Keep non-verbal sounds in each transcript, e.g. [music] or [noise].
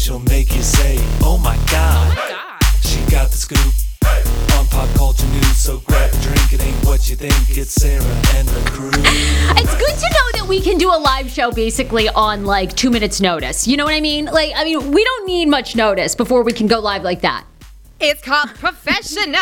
She'll make you say, oh, oh my god. She got the scoop on pop culture news, so grab a drink. It ain't what you think. It's Sarah and the crew. It's good to know that we can do a live show basically on like two minutes notice. You know what I mean? Like, I mean, we don't need much notice before we can go live like that. It's called professional.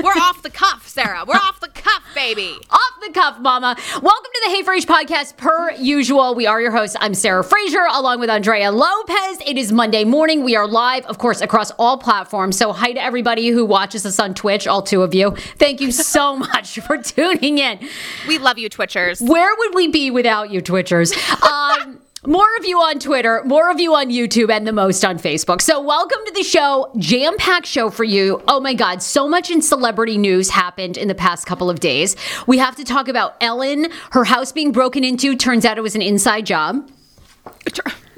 We're off the cuff, Sarah. We're off the cuff, baby. Off the cuff, mama. Welcome to the Hey Frase podcast. Per usual, we are your hosts. I'm Sarah Fraser along with Andrea Lopez. It is Monday morning. We are live, of course, across all platforms. So, hi to everybody who watches us on Twitch, all two of you. Thank you so [laughs] much for tuning in. We love you, Twitchers. Where would we be without you, Twitchers? Um, [laughs] more of you on Twitter, more of you on YouTube, and the most on Facebook. So, welcome to the show. Jam packed show for you. Oh my God, so much in celebrity news happened in the past couple of days. We have to talk about Ellen, her house being broken into. Turns out it was an inside job.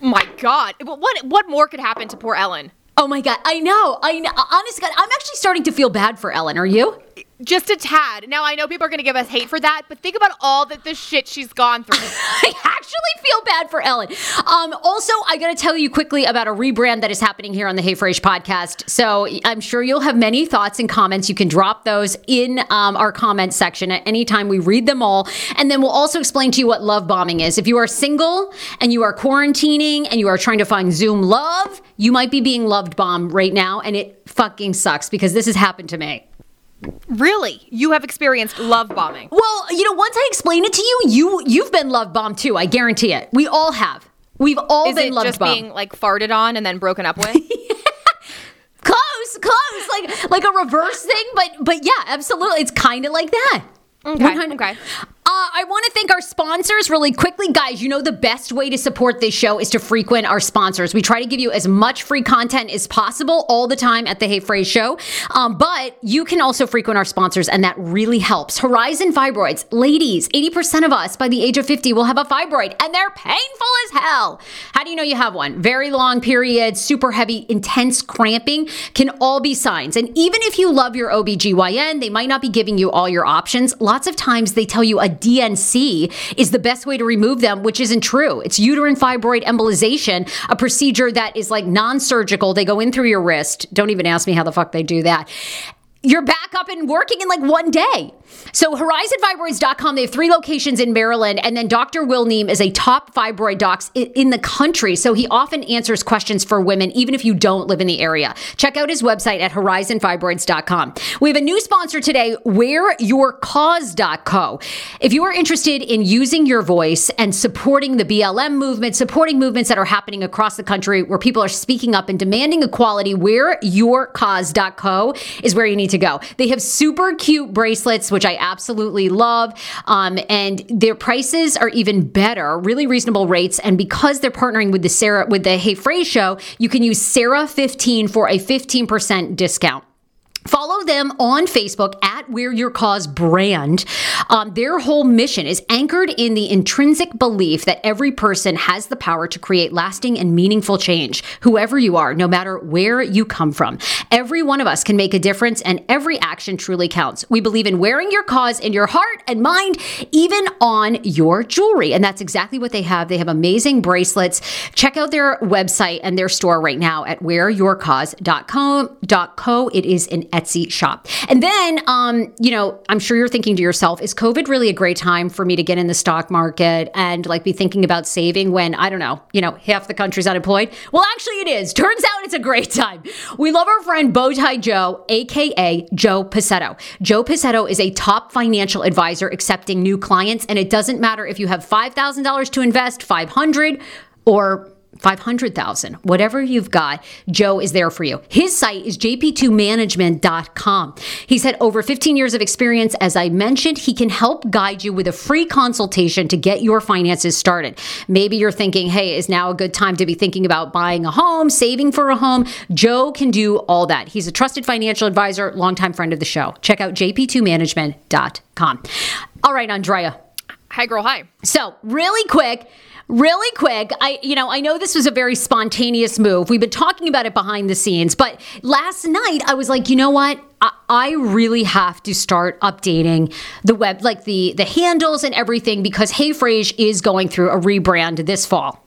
My God, what what more could happen to poor Ellen? Oh my God, I know. I know. Honest God, I'm actually starting to feel bad for Ellen. Are you? Just a tad. Now I know people are going to give us hate for that, but think about all that the shit she's gone through. [laughs] I actually feel bad for Ellen. Um, also, I got to tell you quickly about a rebrand that is happening here on the Hey Frase podcast. So I'm sure you'll have many thoughts and comments. You can drop those in um, our comment section at any time. We read them all. And then we'll also explain to you what love bombing is. If you are single and you are quarantining and you are trying to find Zoom love, you might be being loved bombed right now. And it fucking sucks because this has happened to me. Really, you have experienced love bombing. Well, you know, once I explain it to you, you you've been love bombed too. I guarantee it. We all have. We've all Is been it love just bombed. being like farted on and then broken up with? [laughs] close, close, like like a reverse thing, but but yeah, absolutely, it's kind of like that. Okay, 100 okay. Uh, I want to thank our sponsors really quickly, guys. You know, the best way to support this show is to frequent our sponsors. We try to give you as much free content as possible all the time at the Hey Frase Show. Um, but you can also frequent our sponsors, and that really helps. Horizon Fibroids. Ladies, 80% of us by the age of 50 will have a fibroid, and they're painful as hell. How do you know you have one? Very long periods, super heavy, intense cramping can all be signs. And even if you love your OBGYN, they might not be giving you all your options. Lots of times they tell you a DNA UNC is the best way to remove them, which isn't true. It's uterine fibroid embolization, a procedure that is like non surgical. They go in through your wrist. Don't even ask me how the fuck they do that you're back up and working in like one day. So horizonfibroids.com, they have three locations in Maryland, and then Dr. Will Neem is a top fibroid doc in the country. So he often answers questions for women, even if you don't live in the area. Check out his website at horizonfibroids.com. We have a new sponsor today, wearyourcause.co. If you are interested in using your voice and supporting the BLM movement, supporting movements that are happening across the country where people are speaking up and demanding equality, wearyourcause.co is where you need to go. They have super cute bracelets, which I absolutely love. Um, and their prices are even better, really reasonable rates. And because they're partnering with the Sarah, with the Hey Frase show, you can use Sarah15 for a 15% discount. Follow them on Facebook at Wear Your Cause brand. Um, their whole mission is anchored in the intrinsic belief that every person has the power to create lasting and meaningful change, whoever you are, no matter where you come from. Every one of us can make a difference, and every action truly counts. We believe in wearing your cause in your heart and mind, even on your jewelry. And that's exactly what they have. They have amazing bracelets. Check out their website and their store right now at wearyourcause.co. It is an Etsy shop. And then, um, Um, you know, I'm sure you're thinking to yourself, is COVID really a great time for me to get in the stock market and like be thinking about saving when, I don't know, you know, half the country's unemployed? Well, actually, it is. Turns out it's a great time. We love our friend Bowtie Joe, AKA Joe Pacetto. Joe Pacetto is a top financial advisor accepting new clients, and it doesn't matter if you have $5,000 to invest, 500 or 500,000, whatever you've got, Joe is there for you. His site is jp2management.com. He's had over 15 years of experience. As I mentioned, he can help guide you with a free consultation to get your finances started. Maybe you're thinking, hey, is now a good time to be thinking about buying a home, saving for a home? Joe can do all that. He's a trusted financial advisor, longtime friend of the show. Check out jp2management.com. All right, Andrea. Hi, girl. Hi. So, really quick, really quick i you know i know this was a very spontaneous move. We've been talking about it behind the scenes but last night i was like you know what? I, really have to start updating the web like the the handles and everything because hey frase is going through a rebrand this fall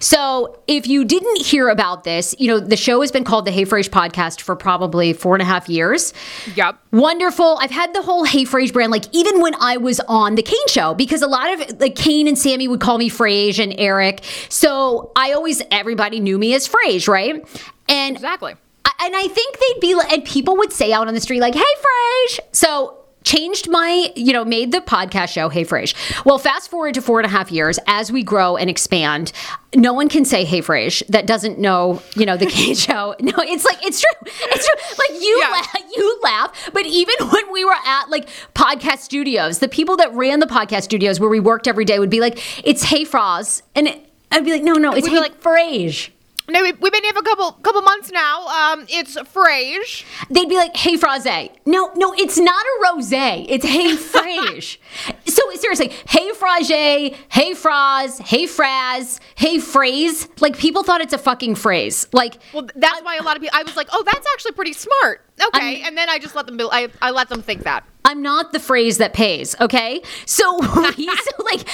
so, if you didn't hear about this, you know, the show has been called the Hey Frase podcast for probably four and a half years. Yep. Wonderful. I've had the whole Hey Frase brand, like even when I was on the Kane show, because a lot of like Kane and Sammy would call me Frase and Eric. So I always, everybody knew me as Frase, right? And exactly. And I think they'd be like, and people would say out on the street, like, hey, Frase. So changed my, you know, made the podcast show, Hey Frase. Well, fast forward to four and a half years as we grow and expand, no one can say Hey Frase that doesn't know, you know, the K [laughs] show. No, it's like, it's true. It's true. Like you, yeah. laugh, you laugh, but even [laughs] when we were at like podcast studios, the people that ran the podcast studios where we worked every day would be like, it's Hey Froz. And it, I'd be like, no, no, it's We'd Hey like, Frase. No, we've been here for a couple couple months now. Um, it's Frase. They'd be like, "Hey, Fraze." No, no, it's not a rosé. It's Hey [laughs] Frase. so seriously, Hey Frase, Hey Fraz, Hey Fraz, Hey Phrase. Like people thought it's a fucking phrase. Like, well, that's I, why a lot of people. I was like, "Oh, that's actually pretty smart." Okay, I'm, and then I just let them. I I let them think that. I'm not the phrase that pays, okay? So, [laughs] so like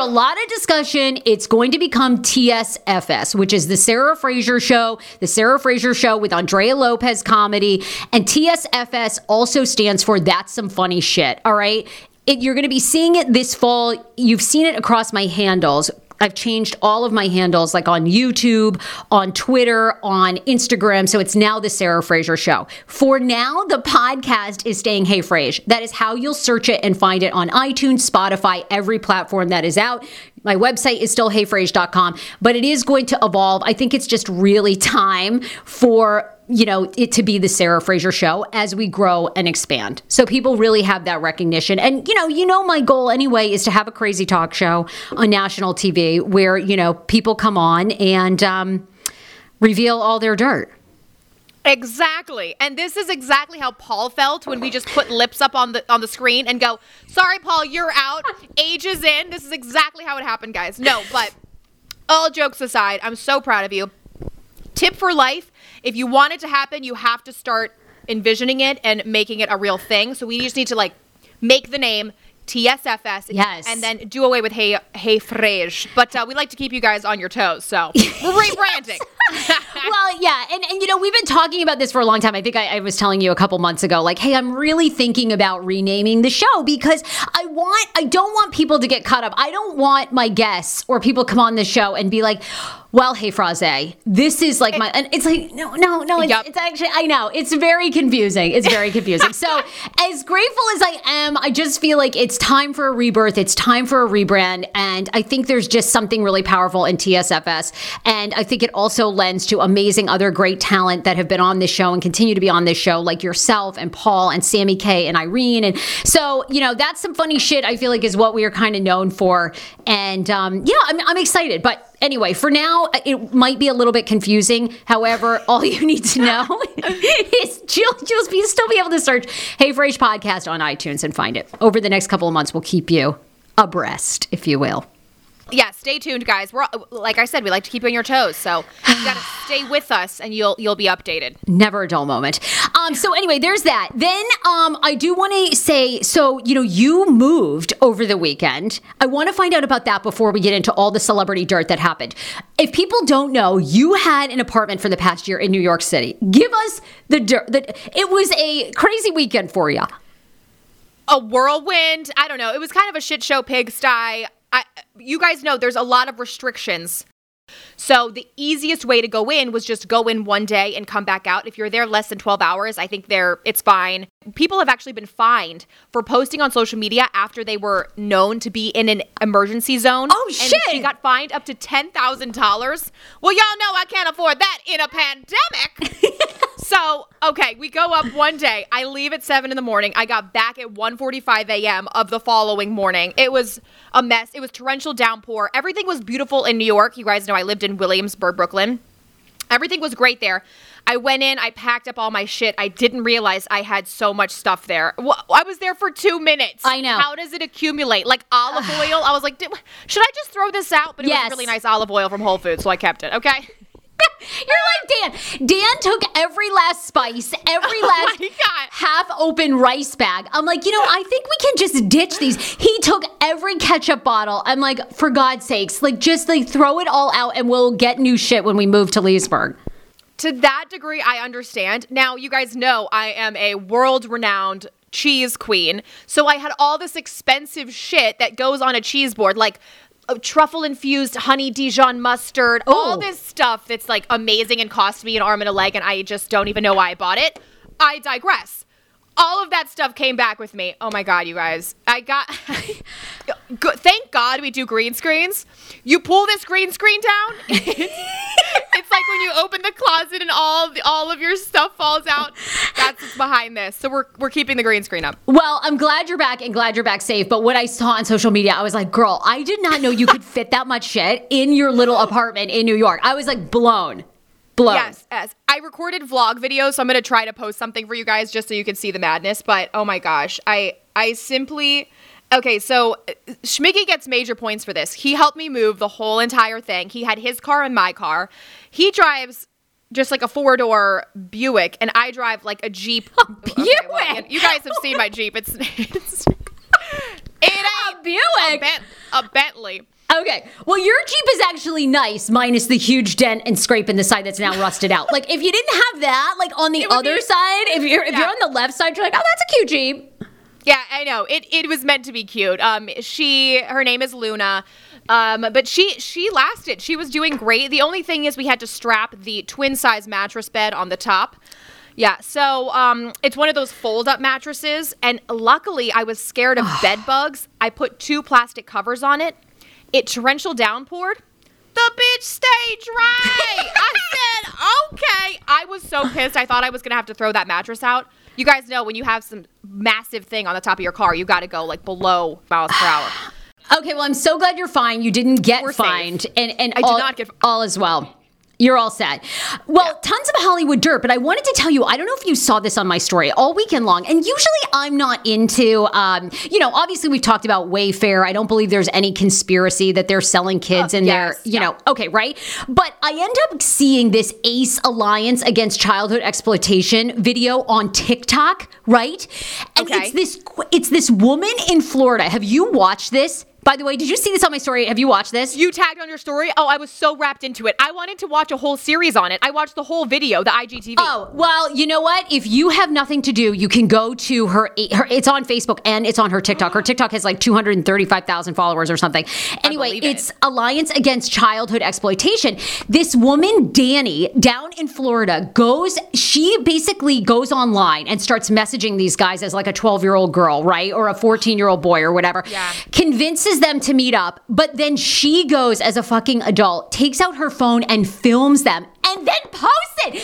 a lot of discussion, it's going to become TSFS, which is the Sarah Fraser show, the Sarah Fraser show with Andrea Lopez comedy, and TSFS also stands for that's some funny shit, all right? It, you're going to be seeing it this fall. You've seen it across my handles. I've changed all of my handles, like on YouTube, on Twitter, on Instagram. So it's now the Sarah Fraser Show. For now, the podcast is staying Hey Frase. That is how you'll search it and find it on iTunes, Spotify, every platform that is out. My website is still heyfrase.com, but it is going to evolve. I think it's just really time for you know, it to be the Sarah Fraser show as we grow and expand. So people really have that recognition. And, you know, you know, my goal anyway is to have a crazy talk show on national TV where, you know, people come on and um, reveal all their dirt. Exactly. And this is exactly how Paul felt when we just put lips up on the on the screen and go, "Sorry Paul, you're out. Ages in." This is exactly how it happened, guys. No, but all jokes aside, I'm so proud of you. Tip for life if you want it to happen, you have to start envisioning it and making it a real thing. So we just need to like make the name, TSFS. Yes. And then do away with Hey Hey Frase. But uh, we like to keep you guys on your toes, so we're [laughs] rebranding. [laughs] well, yeah, and, and you know we've been talking about this for a long time. I think I, I, was telling you a couple months ago, like, hey, I'm really thinking about renaming the show because I want, I don't want people to get caught up. I don't want my guests or people come on the show and be like, well, hey, Fraze, this is like my, and it's like, no, no, no, it's, yep. it's actually, I know, it's very confusing. It's very confusing. so, [laughs] as grateful as I am, I just feel like it's time for a rebirth. It's time for a rebrand. And I think there's just something really powerful in TSFS. And I think it also lends to amazing other great talent that have been on this show and continue to be on this show, like yourself and Paul and Sammy K and Irene. And so, you know, that's some funny shit I feel like is what we are kind of known for. And, um, yeah, I'm, I'm excited. But anyway, for now, it might be a little bit confusing. However, [laughs] all you need to know [laughs] is you'll, you'll be, still be able to search Hey Frase Podcast on iTunes and find it. Over the next couple of months, we'll keep you abreast, if you will yeah, stay tuned, guys. We're like I said, we like to keep you on your toes, so you gotta [sighs] stay with us, and you'll you'll be updated. Never a dull moment. Um, so anyway, there's that. Then um, I do want to say, so you know, you moved over the weekend. I want to find out about that before we get into all the celebrity dirt that happened. If people don't know, you had an apartment for the past year in New York City. Give us the dirt. The, it was a crazy weekend for you a whirlwind. I don't know. It was kind of a shit show pigsty. I, you guys know there's a lot of restrictions. So the easiest way to go in was just go in one day and come back out. If you're there less than 12 hours, I think they're it's fine. People have actually been fined for posting on social media after they were known to be in an emergency zone. Oh shit! And she got fined up to ten thousand dollars. Well, y'all know I can't afford that in a pandemic. [laughs] So, okay, we go up one day. I leave at 7 in the morning. I got back at 1:45 a.m. of the following morning. It was a mess. It was torrential downpour. Everything was beautiful in New York. You guys know I lived in Williamsburg, Brooklyn. Everything was great there. I went in, I packed up all my shit. I didn't realize I had so much stuff there. I was there for two minutes. I know. How does it accumulate? Like olive oil? I was like, should I just throw this out? But it yes. was really nice olive oil from Whole Foods, so I kept it. Okay. [laughs] You're like Dan. Dan took every last spice, every [laughs] oh last oh half open rice bag. I'm like, you know, I think we can just ditch these. He took every ketchup bottle. I'm like, for God's sakes, like just like throw it all out and we'll get new shit when we move to Leesburg. To that degree, I understand. Now, you guys know I am a world renowned cheese queen. So I had all this expensive shit that goes on a cheese board, like truffle infused honey Dijon mustard, Ooh. all this stuff that's like amazing and cost me an arm and a leg, and I just don't even know why I bought it. I digress. All of that stuff came back with me. Oh my god, you guys! I got. [laughs] Thank God we do green screens. You pull this green screen down. [laughs] it's like when you open the closet and all the, all of your stuff falls out. That's what's behind this. So we're we're keeping the green screen up. Well, I'm glad you're back and glad you're back safe. But what I saw on social media, I was like, girl, I did not know you could fit that much shit in your little apartment in New York. I was like blown. Blown. Yes, yes. I recorded vlog videos, so I'm gonna try to post something for you guys just so you can see the madness. But oh my gosh, I I simply Okay, so Schmicky gets major points for this. He helped me move the whole entire thing. He had his car and my car. He drives just like a four door Buick, and I drive like a Jeep. [laughs] A Buick. Okay, well, you guys have seen my Jeep. It's [laughs] it's [laughs] it a Buick, a, ben- a Bentley. Okay. Well, your Jeep is actually nice, minus the huge dent and scrape in the side that's now rusted out. Like, if you didn't have that, like on the other be, side, if you're if yeah. you're on the left side, you're like, oh, that's a cute Jeep. Yeah, I know. It it was meant to be cute. Um, she her name is Luna. Um, but she she lasted. She was doing great. The only thing is we had to strap the twin size mattress bed on the top. Yeah, so um, it's one of those fold up mattresses, and luckily I was scared of [sighs] bed bugs. I put two plastic covers on it. It torrential downpoured. The bitch stayed dry. I [laughs] said, okay. I was so pissed. I thought I was gonna have to throw that mattress out you guys know when you have some massive thing on the top of your car, you got to go like below miles per hour. [sighs] Okay, well, I'm so glad you're fine. You didn't get We're fined, safe. and and I all, did not get all as well. You're all set. Well, tons of Hollywood dirt, but I wanted to tell you, I don't know if you saw this on my story all weekend long. And usually I'm not into, um, you know, obviously we've talked about Wayfair. I don't believe there's any conspiracy that they're selling kids Uh, and yes, they're, you yeah. know, okay, right? But I end up seeing this ACE Alliance Against Childhood Exploitation video on TikTok, right? And Okay. it's this it's this woman in Florida. Have you watched this? By the way, did you see this on my story? Have you watched this? You tagged on your story. Oh, I was so wrapped into it. I wanted to watch a whole series on it. I watched the whole video, the IGTV. Oh, well, you know what? If you have nothing to do, you can go to her, eh, her it's on Facebook and it's on her TikTok. Her TikTok has like 235,000 followers or something. Anyway, it. it's Alliance Against Childhood Exploitation. This woman, Danny, down in Florida, goes, she basically goes online and starts messaging these guys as like a 12 year old girl, right? Or a 14 year old boy or whatever. Yeah. Convinces them to meet up, but then she goes as a fucking adult, takes out her phone and films them and then posts it.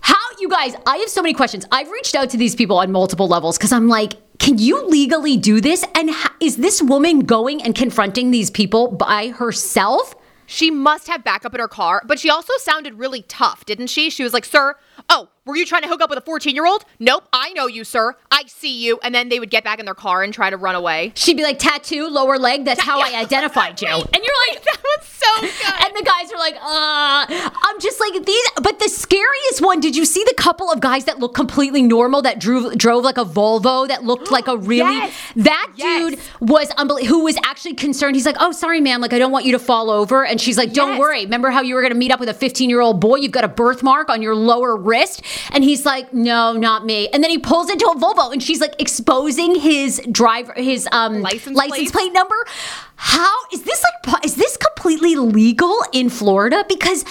How, you guys, I have so many questions. I've reached out to these people on multiple levels because I'm like, can you legally do this? And ha- is this woman going and confronting these people by herself? She must have backup in her car, but she also sounded really tough, didn't she? She was like, Sir, were you trying to hook up with a 14 year old? Nope, I know you, sir. I see you. And then they would get back in their car and try to run away. She'd be like, tattoo, lower leg, that's how I [laughs] identified you. [laughs] And you're like, [laughs] That was so good. And the guys are like, uh, I'm just like these. But the scariest one, did you see the couple of guys that looked completely normal that drove drove like a Volvo that looked like a [gasps] really Yes. that Yes. dude was unbelievable. Who was actually concerned? He's like, oh, sorry, ma'am, like I don't want you to fall over. And she's like, don't Yes. worry. Remember how you were going to meet up with a 15 year old boy? You've got a birthmark on your lower wrist. And he's like, no, not me. And then he pulls into a Volvo, and she's like exposing his driver, his um License license plate? plate number. How is this like? Is this completely legal in Florida? Because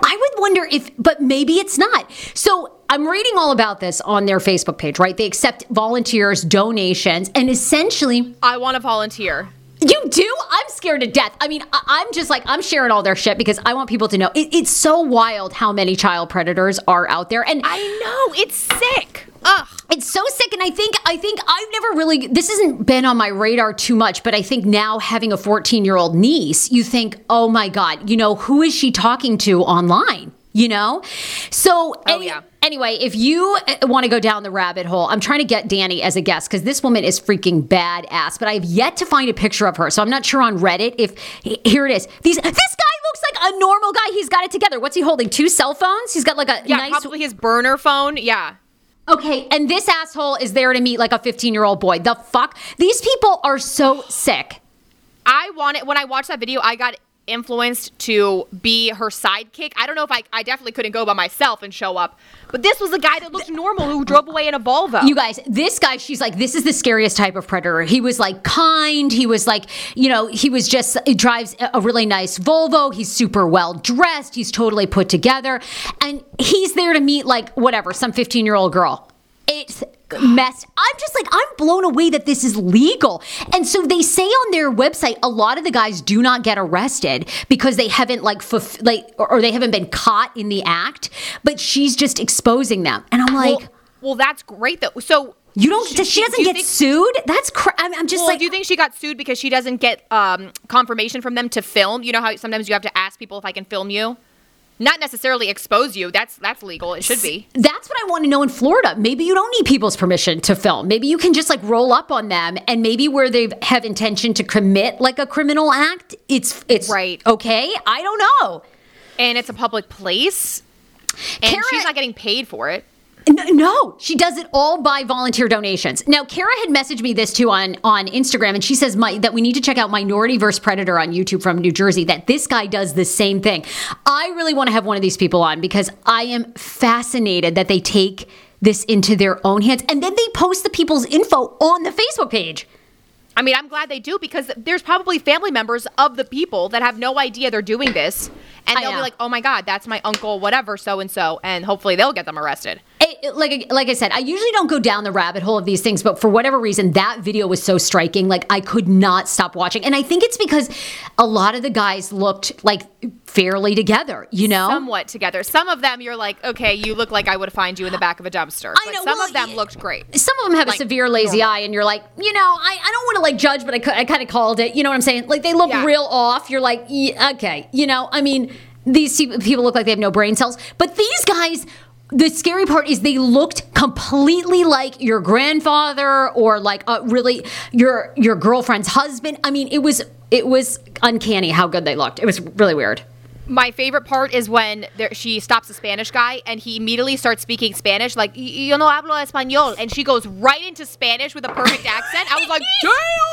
I would wonder if, but maybe it's not. So I'm reading all about this on their Facebook page, right? They accept volunteers, donations, and essentially, I want to volunteer. You do. I'm scared to death. I mean, I- I'm just like I'm sharing all their shit because I want people to know it, it's so wild how many child predators are out there, and I know, it's sick. Ugh. it's so sick, and I think I think I've never really this hasn't been on my radar too much, but I think now having a 14 year old niece, you think, oh my god, you know who is she talking to online? You know, so oh, any- yeah. anyway, if you eh, want to go down the rabbit hole, I'm trying to get Danny as a guest because this woman is freaking badass. But I've yet to find a picture of her, so I'm not sure on Reddit if here it is. These this guy looks like a normal guy. He's got it together. What's he holding? Two cell phones. He's got like a Yeah, nice probably his burner phone. Yeah. Okay, and this asshole is there to meet like a 15 year old boy. The fuck? These people are so sick. I wanted when I watched that video, I got influenced to be her sidekick. I don't know if I I definitely couldn't go by myself and show up. But this was a guy that looked normal who drove away in a Volvo. You guys, this guy, she's like, this is the scariest type of predator. He was like kind. He was like, you know, he was just, he drives a really nice Volvo. He's super well dressed. He's totally put together. And he's there to meet like whatever, some 15 year old girl. It's messed. I'm just like, I'm blown away that this is legal. And so they say on their website, a lot of the guys do not get arrested because they haven't like, fulf- like, or, they haven't been caught in the act. But she's just exposing them. And I'm like, well, well, that's great though. So you don't. She- Does she doesn't do get think- sued? That's. Cra- I'm, I'm just well, like. do you think she got sued because she doesn't get um, confirmation from them to film? You know how sometimes you have to ask people if I can film you, not necessarily expose you. That's that's legal. It should be. that's what I want to know in Florida. Maybe you don't need people's permission to film. Maybe you can just like roll up on them, and maybe where they have intention to commit like a criminal act, it's it's Right. Okay, I don't know. And it's a public place, and Kara- she's not getting paid for it. No, she does it all by volunteer donations. Now, Kara had messaged me this too on on Instagram, and she says my, that we need to check out Minority vs Predator on YouTube from New Jersey. That this guy does the same thing. I really want to have one of these people on because I am fascinated that they take this into their own hands, and then they post the people's info on the Facebook page. I mean, I'm glad they do because there's probably family members of the people that have no idea they're doing this, and I they'll know. be like, "Oh my God, that's my uncle, whatever, so and so," and hopefully they'll get them arrested. It- like like I said, I usually don't go down the rabbit hole of these things, but for whatever reason, that video was so striking. Like I could not stop watching, and I think it's because a lot of the guys looked like fairly together. You know, Somewhat together. Some of them, you're like, "Okay, you look like I would find you in the back of a dumpster." I But know, some well, of them looked great. some of them have Like, a severe lazy normal. eye, and you're like, you know, I, I don't want to like judge, but I, I kind of called it. You know what I'm saying? Like they look Yeah. real off. You're like, yeah, okay, you know, I mean. These people look like they have no brain cells. But these guys, the scary part is they looked completely like your grandfather or like uh, really your your girlfriend's husband. I mean, it was it was uncanny how good they looked. It was really weird. My favorite part is when there, she stops the Spanish guy and he immediately starts speaking Spanish, like, yo no hablo español. And she goes right into Spanish with a perfect accent. I was like, [laughs]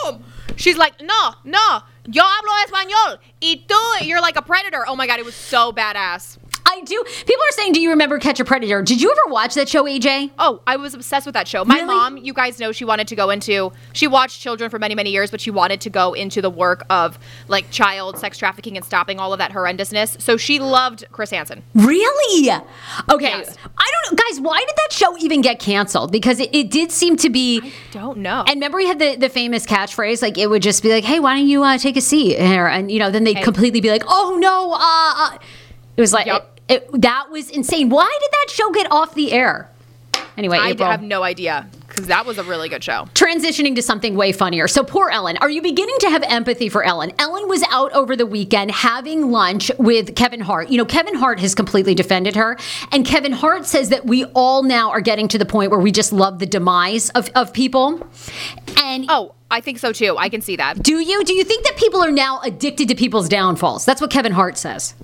damn! She's like, no, no, yo hablo español. Y tú, you're like a predator. Oh my God, it was so badass. I do. People are saying, "Do you remember Catch a Predator?" Did you ever watch that show, AJ? Oh, I was obsessed with that show. My Really? mom, you guys know, she wanted to go into. She watched children for many, many years, but she wanted to go into the work of like child sex trafficking and stopping all of that horrendousness. So she loved Chris Hansen. Really? Okay. Yes. I don't know, guys. Why did that show even get canceled? Because it, it did seem to be. I Don't know. And remember, he had the, the famous catchphrase, like it would just be like, "Hey, why don't you uh, take a seat here?" And you know, then they'd completely be like, "Oh no!" Uh, uh. It was like Yup. it, it, that was insane. Why did that show get off the air? Anyway, I April. have no idea because that was a really good show. transitioning to something way funnier. So poor Ellen. Are you beginning to have empathy for Ellen? Ellen was out over the weekend having lunch with Kevin Hart. You know, Kevin Hart has completely defended her. And Kevin Hart says that we all now are getting to the point where we just love the demise of, of people. And Oh, I think so too. I can see that. do you? Do you think that people are now addicted to people's downfalls? That's what Kevin Hart says.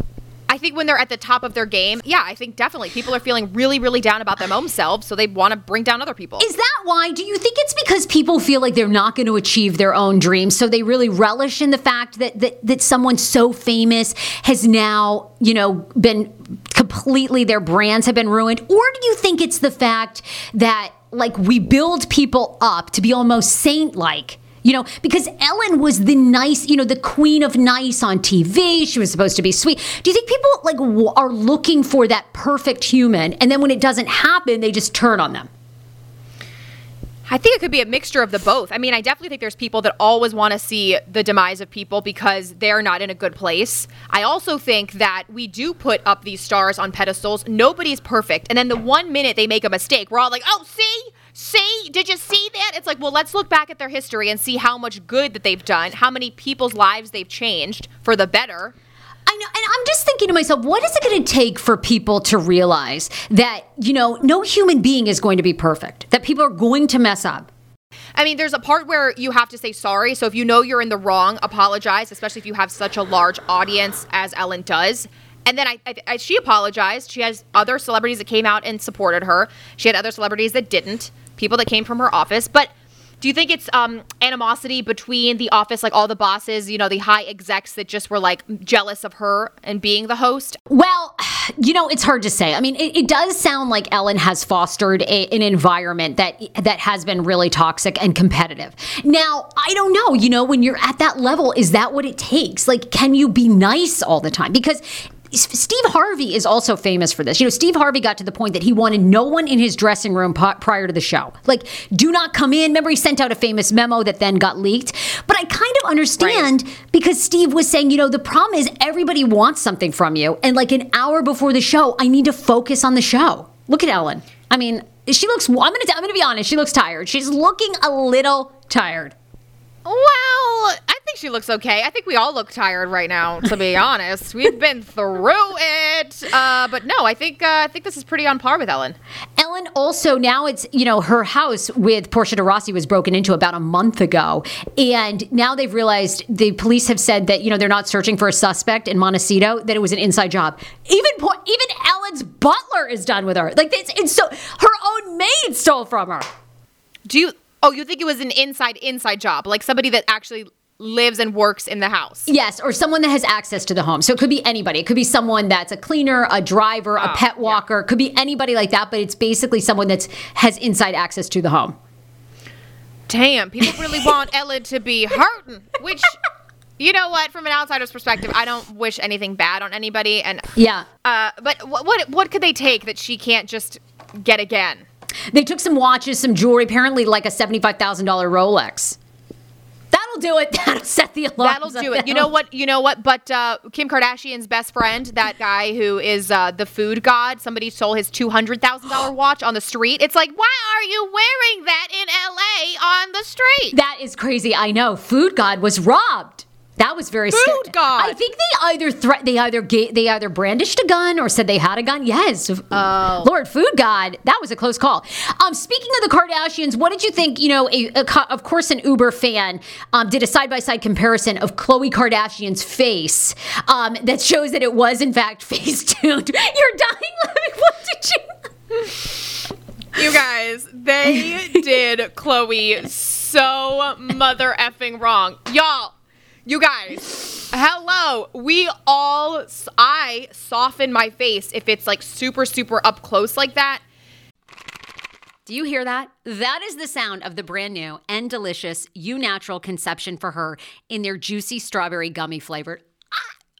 I think when they're at the top of their game, yeah, I think definitely people are feeling really, really down about their own selves, so they want to bring down other people. Is that why? Do you think it's because people feel like they're not going to achieve their own dreams, so they really relish in the fact that that that someone so famous has now, you know, been completely their brands have been ruined, or do you think it's the fact that like we build people up to be almost saint-like? You know, because Ellen was the nice, you know, the queen of nice on TV. She was supposed to be sweet. Do you think people like w- are looking for that perfect human, and then when it doesn't happen, they just turn on them? I think it could be a mixture of the both. I mean, I definitely think there's people that always want to see the demise of people because they're not in a good place. I also think that we do put up these stars on pedestals. Nobody's perfect. And then the one minute they make a mistake, we're all like, oh, see? See? Did you see that? It's like, well, let's look back at their history and see how much good that they've done, how many people's lives they've changed for the better. I know, and I'm just thinking to myself, what is it going to take for people to realize that, you know, no human being is going to be perfect, that people are going to mess up? I mean, there's a part where you have to say sorry. So if you know you're in the wrong, apologize, especially if you have such a large audience as Ellen does. And then I, I, I, she apologized. She has other celebrities that came out and supported her. She had other celebrities that didn't, people that came from her office. But do you think it's um, animosity between the office, like all the bosses, you know, the high execs that just were like jealous of her and being the host? Well, [sighs] you know, it's hard to say. I mean, it, it does sound like Ellen has fostered a, an environment that that has been really toxic and competitive. Now, I don't know. You know, when you're at that level, is that what it takes? Like, can you be nice all the time? Because Steve Harvey is also famous for this. You know, Steve Harvey got to the point that he wanted no one in his dressing room prior to the show. Like, do not come in. Remember, he sent out a famous memo that then got leaked. But I kind of understand because Steve was saying, you know, the problem is everybody wants something from you. And like an hour before the show, I need to focus on the show. Look at Ellen. I mean, she looks, I'm going to I'm going to be honest, she looks tired. She's looking a little tired. Well, think she looks okay. I think we all look tired right now, to be [laughs] honest. We've been through it. Uh, but no, I think uh, I think this is pretty on par with Ellen. Ellen also now it's you know her house with Portia de Rossi was broken into about a month ago, and now they've realized the police have said that you know they're not searching for a suspect in Montecito that it was an inside job. Even even Ellen's butler is done with her. Like it's, it's so her own maid stole from her. Do you? Oh, you think it was an inside inside job, like somebody that actually lives and works in the house? Yes, or someone that has access to the home. So it could be anybody. It could be someone that's a cleaner, a driver, a Oh, pet yeah. walker. It could be anybody like that. But it's basically someone that's has inside access to the home. Damn, people really [laughs] want Ellen to be hurting, which. You know what? From an outsider's perspective, I don't wish anything bad on anybody, and Yeah. uh, but what, what what could they take that she can't just get again? They took some watches, some jewelry, apparently like a $75,000 Rolex. That'll do it. [laughs] That'll set the alarm. That'll do it. You know what? You know what? But uh, Kim Kardashian's best friend, that guy who is uh, the food god, somebody stole his two hundred thousand dollar [gasps] watch on the street. It's like, why are you wearing that in L.A. on the street? That is crazy. I know. Food God was robbed. That was very Food scary. god. I think they either threat they either ga- they either brandished a gun or said they had a gun. Yes. Oh. Lord Food God, that was a close call. Um, speaking of the Kardashians, what did you think? You know, a, a of course, an Uber fan um, did a side by side comparison of Khloe Kardashian's face um, that shows that it was in fact [laughs] face tuned. You're dying laughing. What did you? You guys, they [laughs] did Khloe so mother effing wrong. Y'all, you guys, hello. We all, I soften my face if it's like super, super up close like that. Do you hear that? That is the sound of the brand new and delicious EU Natural Conception for Her in their juicy strawberry gummy flavored.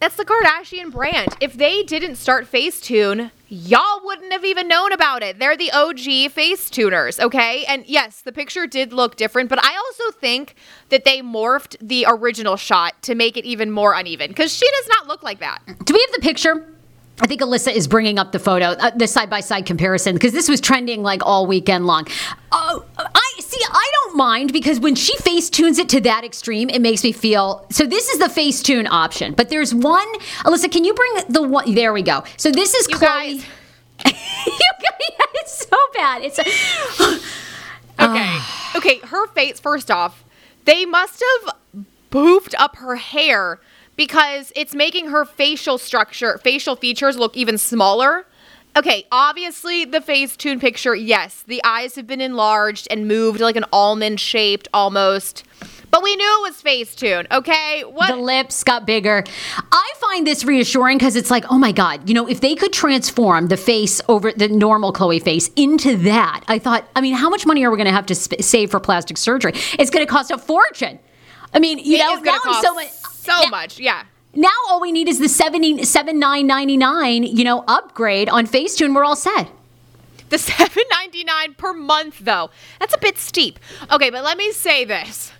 That's the Kardashian brand. If they didn't start Facetune, y'all wouldn't have even known about it. They're the OG Facetuners, okay? And yes, the picture did look different, but I also think that they morphed the original shot to make it even more uneven because she does not look like that. Do we have the picture? I think Alyssa is bringing up the photo, uh, the side by side comparison, because this was trending like all weekend long. Oh, I see. I don't mind because when she face tunes it to that extreme, it makes me feel. So this is the face tune option, but there's one. Alyssa, can you bring the one? There we go. So this is You Khloe. guys- [laughs] you guys, [laughs] it's so bad. It's. [sighs] Okay. okay, her face, first off, they must have boofed up her hair because it's making her facial structure, facial features look even smaller. Okay, obviously the Facetune picture, yes, the eyes have been enlarged and moved like an almond shaped almost. But we knew it was Facetune, okay? What the lips got bigger. I find this reassuring because it's like, oh my God, you know, if they could transform the face over the normal Khloe face into that, I thought, I mean, how much money are we going to have to sp- save for plastic surgery? It's going to cost a fortune. I mean, you it know, now I'm so much. so much, yeah. Now all we need is the 70, 79.99, you know, upgrade on Facetune. We're all set. The [laughs] 7.99 per month though. That's a bit steep. Okay, but let me say this.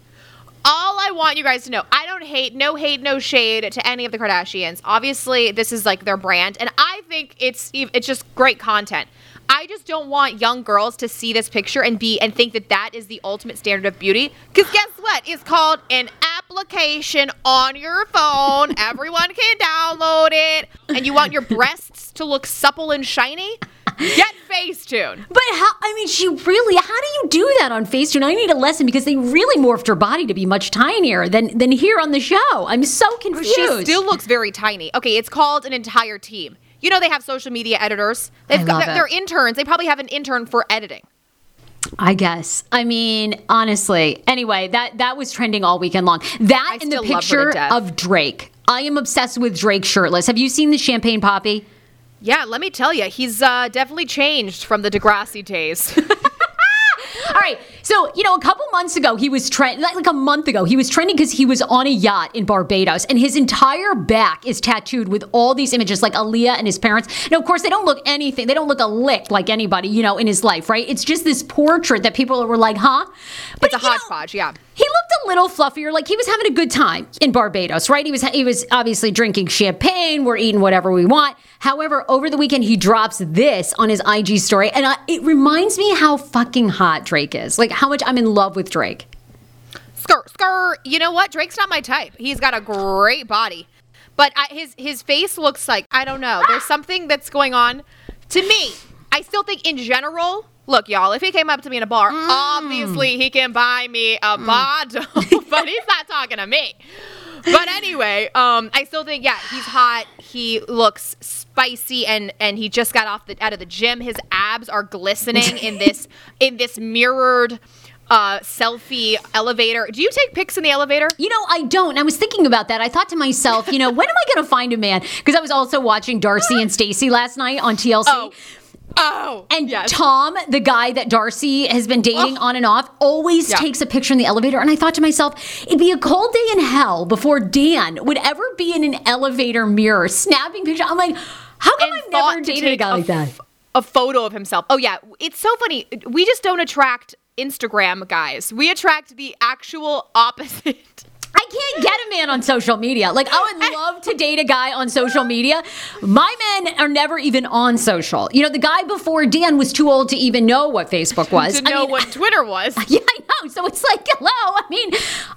All I want you guys to know, I don't hate, no hate, no shade to any of the Kardashians. Obviously, this is like their brand, and I think it's it's just great content. I just don't want young girls to see this picture and be and think that that is the ultimate standard of beauty. Because guess what? It's called an application on your phone. [laughs] Everyone can download it, and you want your breasts to look supple and shiny. Get Facetune. But how, I mean, she really, how do you do that on Facetune? I need a lesson because they really morphed her body to be much tinier than, than here on the show. I'm so confused. She still looks very tiny. Okay, it's called an entire team. You know they have social media editors. They've I got love they're interns. They probably have an intern for editing. I guess. I mean, honestly. Anyway, that that was trending all weekend long. That I and the still love her to picture of Drake. I am obsessed with Drake shirtless. Have you seen the champagne poppy? Yeah, let me tell you, he's uh, definitely changed from the Degrassi days. [laughs] All right. So, you know, a couple months ago, he was trending, like, like a month ago, he was trending because he was on a yacht in Barbados and his entire back is tattooed with all these images, like Aaliyah and his parents. Now, of course, they don't look anything, they don't look a lick like anybody, you know, in his life, right? It's just this portrait that people were like, huh? But it's a you know, hodgepodge, yeah. He looked a little fluffier, like he was having a good time in Barbados, right? He was he was obviously drinking champagne. We're eating whatever we want. However, over the weekend he drops this on his IG story, and I, it reminds me how fucking hot Drake is. Like how much I'm in love with Drake. Skr, skr. You know what? Drake's not my type. He's got a great body, but I, his his face looks like I don't know. There's something that's going on. To me, I still think in general. Look, y'all. If he came up to me in a bar, mm. obviously he can buy me a mm. bottle, [laughs] but he's not talking to me. But anyway, um, I still think yeah, he's hot. He looks spicy, and and he just got off the out of the gym. His abs are glistening in this [laughs] in this mirrored uh, selfie elevator. Do you take pics in the elevator? You know, I don't. I was thinking about that. I thought to myself, you know, when am I going to find a man? Because I was also watching Darcy and Stacy last night on TLC. Oh. Oh, And yes. Tom, the guy that Darcy has been dating Oh. on and off, always Yeah. takes a picture in the elevator. And I thought to myself, it'd be a cold day in hell before Dan would ever be in an elevator mirror snapping pictures. I'm like, how come And I've never dated a guy like that? f- A photo of himself. Oh yeah, it's so funny. We just don't attract Instagram guys. We attract the actual opposite. [laughs] I can't get a man on social media. Like, I would love to date a guy on social media. My men are never even on social. You know, the guy before Dan was too old to even know what Facebook was. to I know mean, what Twitter was. [laughs] Yeah, I know. So it's like, hello. I mean,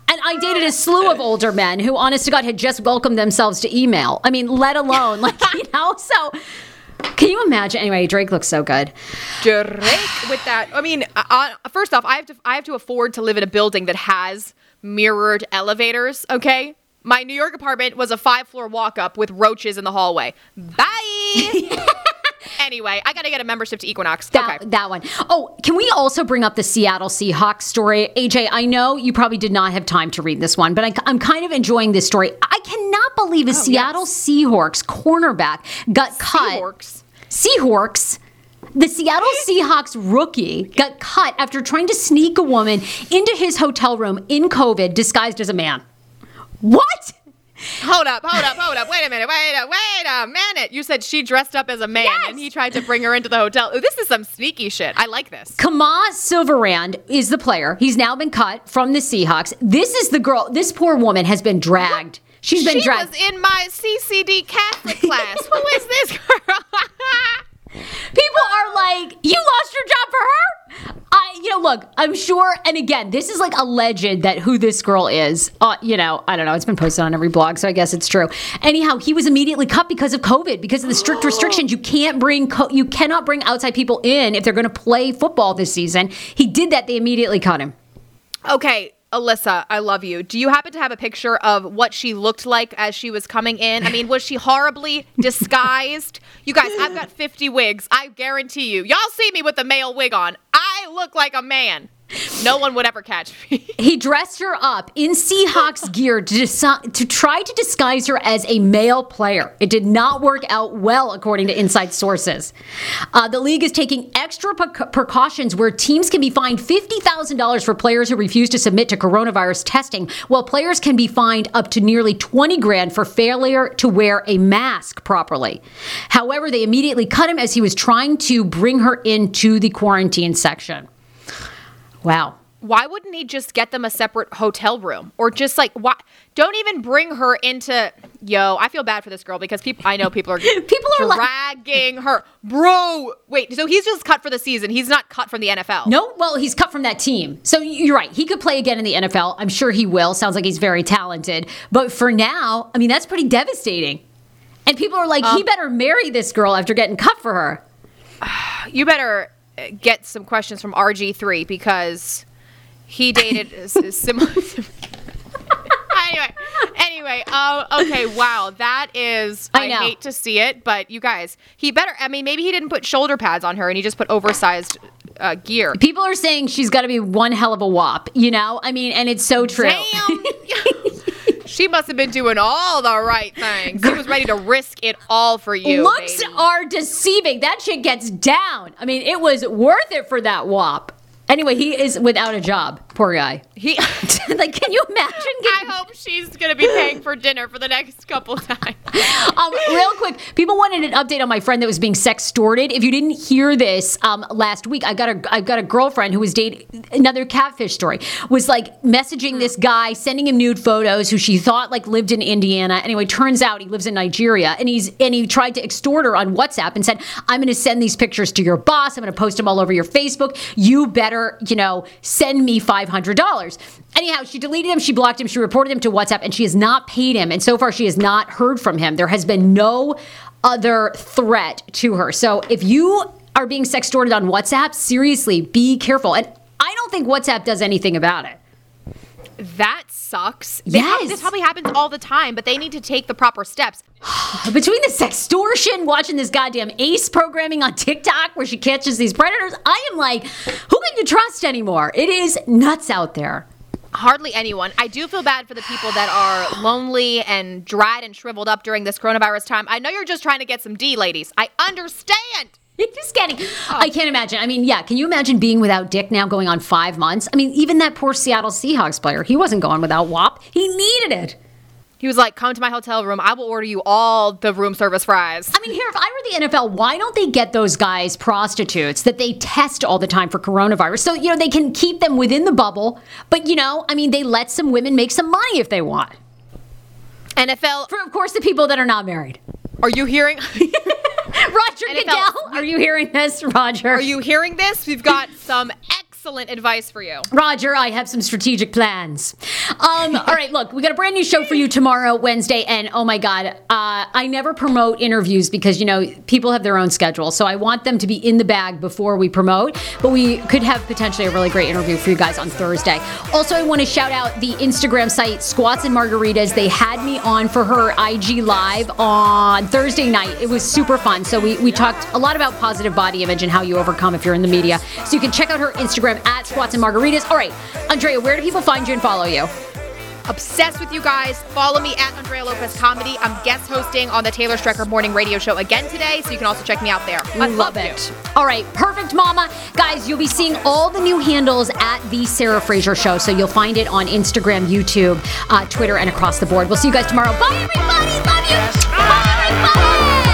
and I dated a slew of older men who, honest to God, had just welcomed themselves to email. I mean, let alone, like, [laughs] you know, so can you imagine? Anyway, Drake looks so good. Drake with that. I mean, uh, uh, first off, I have to I have to afford to live in a building that has mirrored elevators. Okay, my New York apartment was a five floor walk up with roaches in the hallway. Bye. [laughs] anyway, I got to get a membership to Equinox. That, okay. that one. Oh, can we also bring up the Seattle Seahawks story? AJ, I know you probably did not have time to read this one, but I, am kind of enjoying this story. I cannot believe a oh, Seattle Seahawks cornerback got cut. Seahawks. Seahawks. The Seattle Seahawks rookie got cut after trying to sneak a woman into his hotel room in COVID disguised as a man. What? Hold up, hold up, hold up. Wait a minute, wait a wait a minute. You said she dressed up as a man Yes. and he tried to bring her into the hotel. Ooh, this is some sneaky shit. I like this. Kemah Siverand is the player. He's now been cut from the Seahawks. This is the girl. This poor woman has been dragged. She's been she dragged. was in my CCD Catholic class. Who is this girl? People are like, "You lost your job for her." I, you know, look. I'm sure. And again, this is like a legend that who this girl is. Uh, you know, I don't know. It's been posted on every blog, so I guess it's true. Anyhow, he was immediately cut because of COVID, because of the strict restrictions. You can't bring, co- you cannot bring outside people in if they're going to play football this season. He did that. They immediately cut him. okay, Alyssa, I love you. Do you happen to have a picture of what she looked like as she was coming in? I mean, was she horribly [laughs] disguised? You guys, I've got 50 wigs. I guarantee you. Y'all see me with a male wig on. I look like a man. No one would ever catch me. [laughs] He dressed her up in Seahawks [laughs] gear to, deci- to try to disguise her as a male player. It did not work out well, according to inside sources. Uh, the league is taking extra precau- precautions where teams can be fined $50,000 for players who refuse to submit to coronavirus testing, while players can be fined up to nearly 20 grand for failure to wear a mask properly. However, they immediately cut him as he was trying to bring her into the quarantine section. Wow. Why wouldn't he just get them a separate hotel room? Or just like, why? Don't even bring her into. Yo, I feel bad for this girl because people. I know people are. [laughs] People are like- dragging her, bro. Wait, so he's just cut for the season. He's not cut from the NFL. No, well, he's cut from that team. So you're right. He could play again in the NFL. I'm sure he will. Sounds like he's very talented. But for now, I mean, that's pretty devastating. And people are like, he um, better marry this girl after getting cut for her. [sighs] You better get some questions from RG3 because he dated a similar. [laughs] anyway, anyway, um, okay, wow, that is. I I, hate to see it, but you guys, he better. I mean, maybe he didn't put shoulder pads on her and he just put oversized uh, gear. People are saying she's got to be one hell of a WAP, you know? I mean, and it's so true. Damn. [laughs] she must have been doing all the right things. She was ready to risk it all for you. Looks baby. are deceiving. That shit gets down. I mean, it was worth it for that WAP. Anyway, he is without a job. Poor guy. He. [laughs] [laughs] like, can you imagine? I hope she's gonna be paying for dinner for the next couple times. [laughs] um, real quick, people wanted an update on my friend that was being sextorted. If you didn't hear this um, last week, I got a I got a girlfriend who was dating another catfish story. Was like messaging this guy, sending him nude photos, who she thought like lived in Indiana. Anyway, turns out he lives in Nigeria, and he's and he tried to extort her on WhatsApp and said, "I'm going to send these pictures to your boss. I'm going to post them all over your Facebook. You better, you know, send me five hundred dollars." Anyhow, she deleted him, she blocked him, she reported him to WhatsApp, and she has not paid him. And so far, she has not heard from him. There has been no other threat to her. So if you are being sextorted on WhatsApp, seriously, be careful. And I don't think WhatsApp does anything about it. That sucks. They Yes. this probably happens all the time, but they need to take the proper steps. [sighs] Between the sextortion, watching this goddamn ace programming on TikTok where she catches these predators, I am like, who can you trust anymore? It is nuts out there. Hardly anyone. I do feel bad for the people that are lonely and dried and shriveled up during this coronavirus time. I know you're just trying to get some D, ladies. I understand. [laughs] Just kidding. Oh. I can't imagine. I mean, yeah, can you imagine being without Dick now going on five months? I mean, even that poor Seattle Seahawks player, he wasn't going without WAP. He needed it. He was like, "Come to my hotel room. I will order you all the room service fries." I mean, here, if I were the NFL, why don't they get those guys prostitutes that they test all the time for coronavirus? So, you know, they can keep them within the bubble, but, you know, I mean, they let some women make some money if they want. NFL, For, of course, the people that are not married. are you hearing? [laughs] Roger NFL. Goodell, are you hearing this, Roger? Are you hearing this? We've got some excellent advice for you. Roger, I have some strategic plans. Um, all right, look, we got a brand new show for you tomorrow, Wednesday, and oh my God, uh, I never promote interviews because you know people have their own schedule, so I want them to be in the bag before we promote. But we could have potentially a really great interview for you guys on Thursday. Also, I want to shout out the Instagram site Squats and Margaritas. They had me on for her IG live on Thursday night. It was super fun. So we we talked a lot about positive body image and how you overcome if you're in the media. So you can check out her Instagram at Squats and Margaritas. All right, Andrea, where do people find you and follow you? Obsessed with you guys. Follow me at Andrea Lopez Comedy. I'm guest hosting on the Taylor Strecker Morning Radio Show again today, so you can also check me out there. I love you. it. All right, perfect, Mama. Guys, you'll be seeing all the new handles at the Sarah Frase Show, so you'll find it on Instagram, YouTube, uh, Twitter, and across the board. We'll see you guys tomorrow. Bye, everybody. Love you. Bye, everybody.